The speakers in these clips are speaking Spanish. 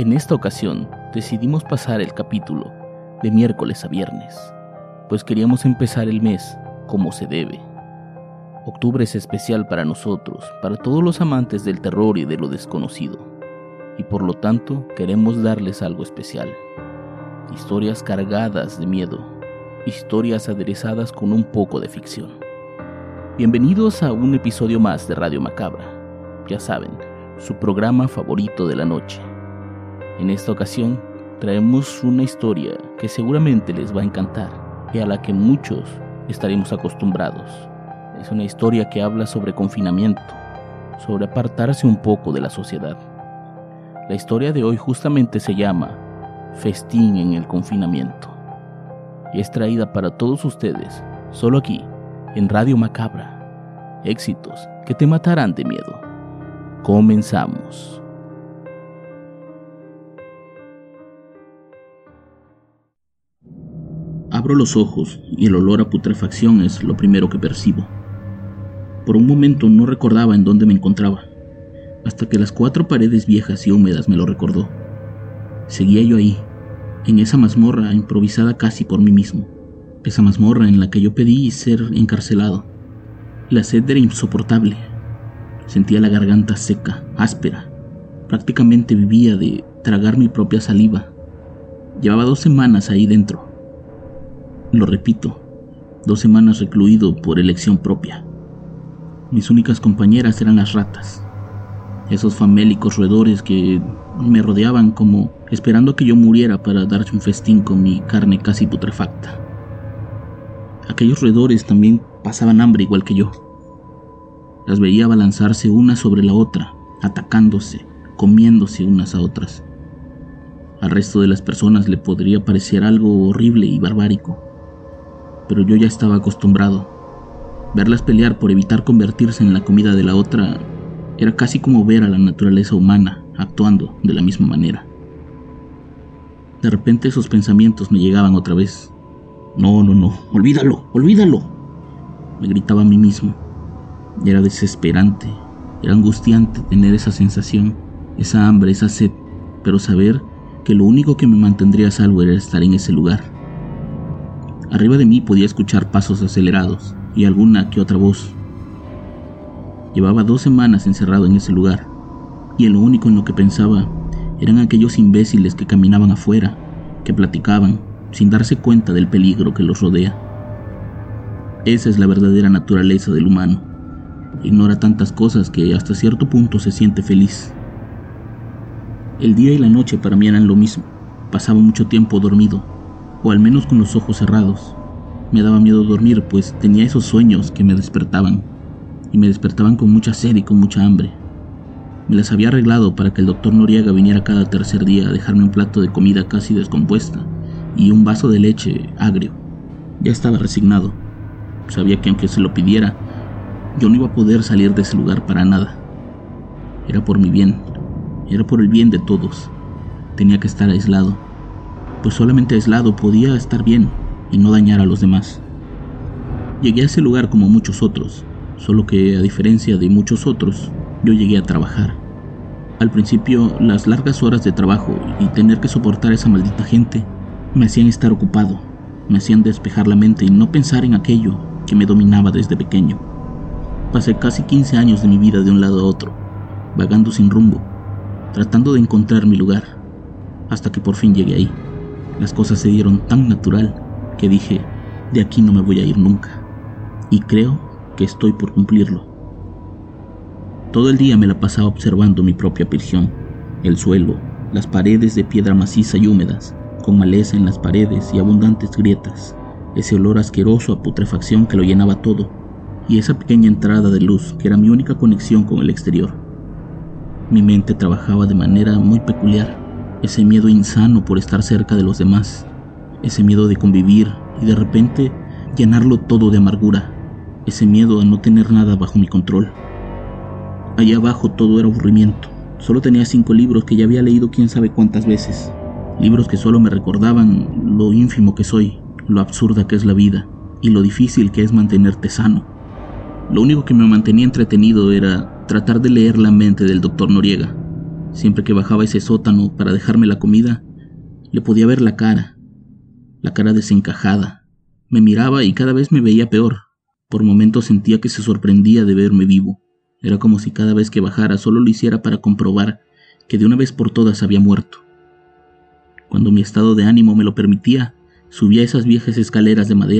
En esta ocasión decidimos pasar el capítulo de miércoles a viernes, pues queríamos empezar el mes como se debe. Octubre es especial para nosotros, para todos los amantes del terror y de lo desconocido, y por lo tanto queremos darles algo especial. Historias cargadas de miedo, historias aderezadas con un poco de ficción. Bienvenidos a un episodio más de Radio Macabra, ya saben, su programa favorito de la noche. En esta ocasión traemos una historia que seguramente les va a encantar y a la que muchos estaremos acostumbrados. Es una historia que habla sobre confinamiento, sobre apartarse un poco de la sociedad. La historia de hoy justamente se llama Festín en el confinamiento y es traída para todos ustedes solo aquí en Radio Macabra. Éxitos que te matarán de miedo. Comenzamos. Abro los ojos y el olor a putrefacción es lo primero que percibo. Por un momento no recordaba en dónde me encontraba, hasta que las cuatro paredes viejas y húmedas me lo recordó. Seguía yo ahí, en esa mazmorra improvisada casi por mí mismo, esa mazmorra en la que yo pedí ser encarcelado. La sed era insoportable. Sentía la garganta seca, áspera. Prácticamente vivía de tragar mi propia saliva. Llevaba dos semanas ahí dentro, lo repito, dos semanas recluido por elección propia. Mis únicas compañeras eran las ratas, esos famélicos roedores que me rodeaban como esperando que yo muriera para darse un festín con mi carne casi putrefacta. Aquellos roedores también pasaban hambre igual que yo. Las veía balanzarse una sobre la otra, atacándose, comiéndose unas a otras. Al resto de las personas le podría parecer algo horrible y barbárico pero yo ya estaba acostumbrado. Verlas pelear por evitar convertirse en la comida de la otra era casi como ver a la naturaleza humana actuando de la misma manera. De repente esos pensamientos me llegaban otra vez. No, no, no, olvídalo, olvídalo. Me gritaba a mí mismo. Y era desesperante, era angustiante tener esa sensación, esa hambre, esa sed, pero saber que lo único que me mantendría a salvo era estar en ese lugar Arriba de mí podía escuchar pasos acelerados y alguna que otra voz. Llevaba dos semanas encerrado en ese lugar, y en lo único en lo que pensaba eran aquellos imbéciles que caminaban afuera, que platicaban, sin darse cuenta del peligro que los rodea. Esa es la verdadera naturaleza del humano. Ignora tantas cosas que hasta cierto punto se siente feliz. El día y la noche para mí eran lo mismo. Pasaba mucho tiempo dormido, o al menos con los ojos cerrados. Me daba miedo dormir, pues tenía esos sueños que me despertaban, y me despertaban con mucha sed y con mucha hambre. Me las había arreglado para que el doctor Noriega viniera cada tercer día a dejarme un plato de comida casi descompuesta y un vaso de leche agrio. Ya estaba resignado. Sabía que aunque se lo pidiera, yo no iba a poder salir de ese lugar para nada. Era por mi bien, era por el bien de todos. Tenía que estar aislado pues solamente aislado podía estar bien y no dañar a los demás. Llegué a ese lugar como muchos otros, solo que a diferencia de muchos otros, yo llegué a trabajar. Al principio, las largas horas de trabajo y tener que soportar a esa maldita gente me hacían estar ocupado, me hacían despejar la mente y no pensar en aquello que me dominaba desde pequeño. Pasé casi 15 años de mi vida de un lado a otro, vagando sin rumbo, tratando de encontrar mi lugar, hasta que por fin llegué ahí. Las cosas se dieron tan natural que dije, de aquí no me voy a ir nunca. Y creo que estoy por cumplirlo. Todo el día me la pasaba observando mi propia prisión, el suelo, las paredes de piedra maciza y húmedas, con maleza en las paredes y abundantes grietas, ese olor asqueroso a putrefacción que lo llenaba todo, y esa pequeña entrada de luz que era mi única conexión con el exterior. Mi mente trabajaba de manera muy peculiar, ese miedo insano por estar cerca de los demás, ese miedo de convivir y de repente llenarlo todo de amargura, ese miedo a no tener nada bajo mi control. Allá abajo todo era aburrimiento, solo tenía cinco libros que ya había leído quién sabe cuántas veces, libros que solo me recordaban lo ínfimo que soy, lo absurda que es la vida y lo difícil que es mantenerte sano. Lo único que me mantenía entretenido era tratar de leer la mente del doctor Noriega. Siempre que bajaba ese sótano para dejarme la comida, le podía ver la cara, la cara desencajada. Me miraba y cada vez me veía peor. Por momentos sentía que se sorprendía de verme vivo. Era como si cada vez que bajara solo lo hiciera para comprobar que de una vez por todas había muerto. Cuando mi estado de ánimo me lo permitía, subía esas viejas escaleras de madera.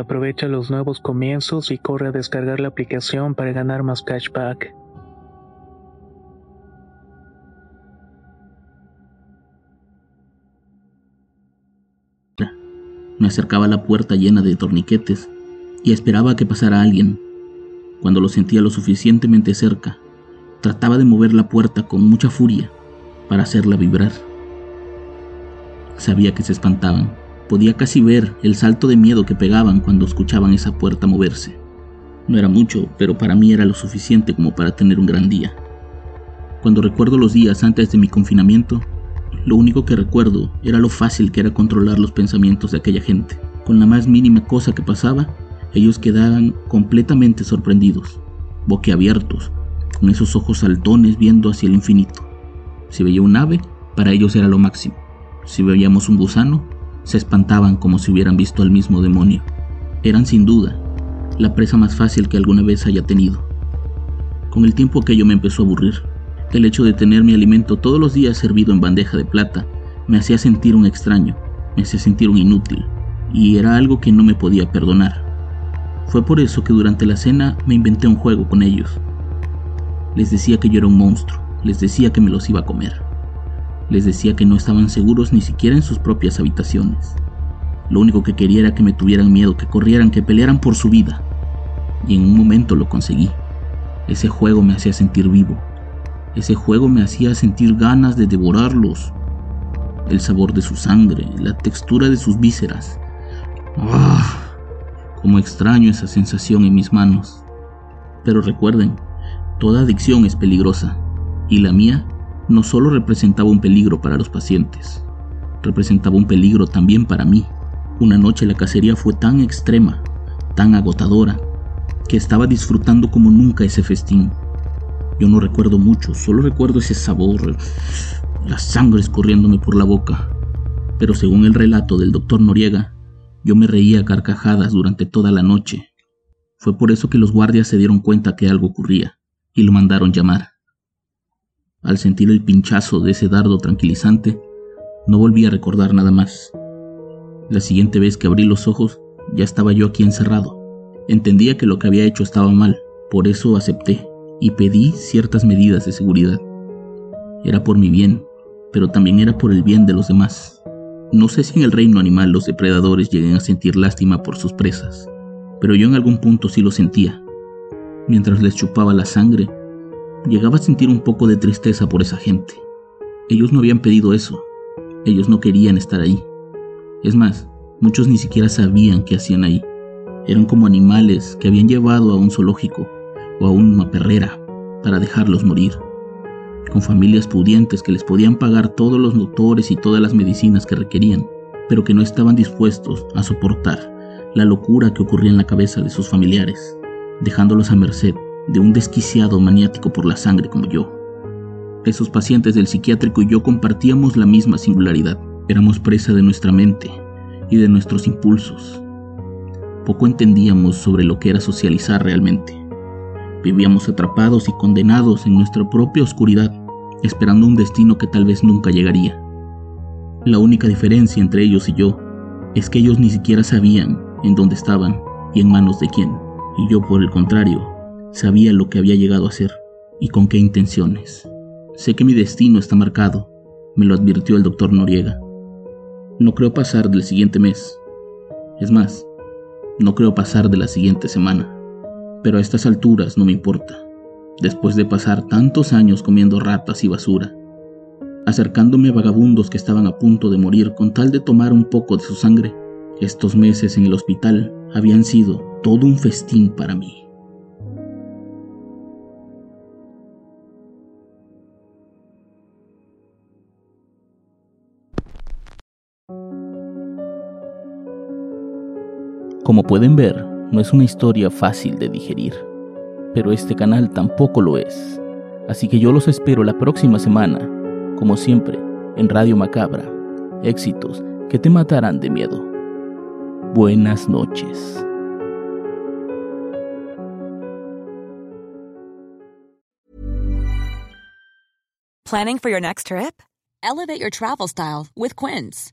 Aprovecha los nuevos comienzos y corre a descargar la aplicación para ganar más cashback. Me acercaba a la puerta llena de torniquetes y esperaba que pasara alguien. Cuando lo sentía lo suficientemente cerca, trataba de mover la puerta con mucha furia para hacerla vibrar. Sabía que se espantaban. Podía casi ver el salto de miedo que pegaban cuando escuchaban esa puerta moverse. No era mucho, pero para mí era lo suficiente como para tener un gran día. Cuando recuerdo los días antes de mi confinamiento, lo único que recuerdo era lo fácil que era controlar los pensamientos de aquella gente. Con la más mínima cosa que pasaba, ellos quedaban completamente sorprendidos, boquiabiertos, con esos ojos saltones viendo hacia el infinito. Si veía un ave, Para ellos era lo máximo. Si veíamos un gusano, se espantaban como si hubieran visto al mismo demonio. Eran sin duda la presa más fácil que alguna vez haya tenido. Con el tiempo aquello me empezó a aburrir. El hecho de tener mi alimento todos los días servido en bandeja de plata me hacía sentir un extraño, me hacía sentir un inútil, y era algo que no me podía perdonar. Fue por eso que durante la cena me inventé un juego con ellos. Les decía que yo era un monstruo, les decía que me los iba a comer. Les decía que no estaban seguros ni siquiera en sus propias habitaciones. Lo único que quería era que me tuvieran miedo, que corrieran, que pelearan por su vida y en un momento lo conseguí. Ese juego me hacía sentir vivo. Ese juego me hacía sentir ganas de devorarlos. El sabor de su sangre, la textura de sus vísceras. ¡Ah! Como extraño esa sensación en mis manos. Pero recuerden, toda adicción es peligrosa, y la mía no solo representaba un peligro para los pacientes, representaba un peligro también para mí. Una noche la cacería fue tan extrema, tan agotadora, que estaba disfrutando como nunca ese festín. Yo no recuerdo mucho, solo recuerdo ese sabor, la sangre escurriéndome por la boca. Pero según el relato del doctor Noriega, yo me reía a carcajadas durante toda la noche. Fue por eso que los guardias se dieron cuenta que algo ocurría y lo mandaron llamar. Al sentir el pinchazo de ese dardo tranquilizante, no volví a recordar nada más. La siguiente vez que abrí los ojos, ya estaba yo aquí encerrado. Entendía que lo que había hecho estaba mal, por eso acepté y pedí ciertas medidas de seguridad. Era por mi bien, pero también era por el bien de los demás. No sé si en el reino animal los depredadores lleguen a sentir lástima por sus presas, pero yo en algún punto sí lo sentía. Mientras les chupaba la sangre, llegaba a sentir un poco de tristeza por esa gente. Ellos no habían pedido eso, ellos no querían estar ahí. Es más, muchos ni siquiera sabían qué hacían ahí. Eran como animales que habían llevado a un zoológico o a una perrera para dejarlos morir, con familias pudientes que les podían pagar todos los doctores y todas las medicinas que requerían, pero que no estaban dispuestos a soportar la locura que ocurría en la cabeza de sus familiares, dejándolos a merced de un desquiciado maniático por la sangre como yo. Esos pacientes del psiquiátrico y yo compartíamos la misma singularidad. Éramos presa de nuestra mente y de nuestros impulsos, poco entendíamos sobre lo que era socializar realmente. Vivíamos atrapados y condenados en nuestra propia oscuridad, esperando un destino que tal vez nunca llegaría. La única diferencia entre ellos y yo es que ellos ni siquiera sabían en dónde estaban y en manos de quién, y yo por el contrario, sabía lo que había llegado a ser y con qué intenciones. Sé que mi destino está marcado, me lo advirtió el doctor Noriega. No creo pasar del siguiente mes. Es más, no creo pasar de la siguiente semana, pero a estas alturas no me importa. Después de pasar tantos años comiendo ratas y basura, acercándome a vagabundos que estaban a punto de morir con tal de tomar un poco de su sangre, estos meses en el hospital habían sido todo un festín para mí. Como pueden ver, no es una historia fácil de digerir, pero este canal tampoco lo es. Así que yo los espero la próxima semana, como siempre, en Radio Macabra. Éxitos que te matarán de miedo. Buenas noches. Planning for your next trip? Elevate your travel style with Quince.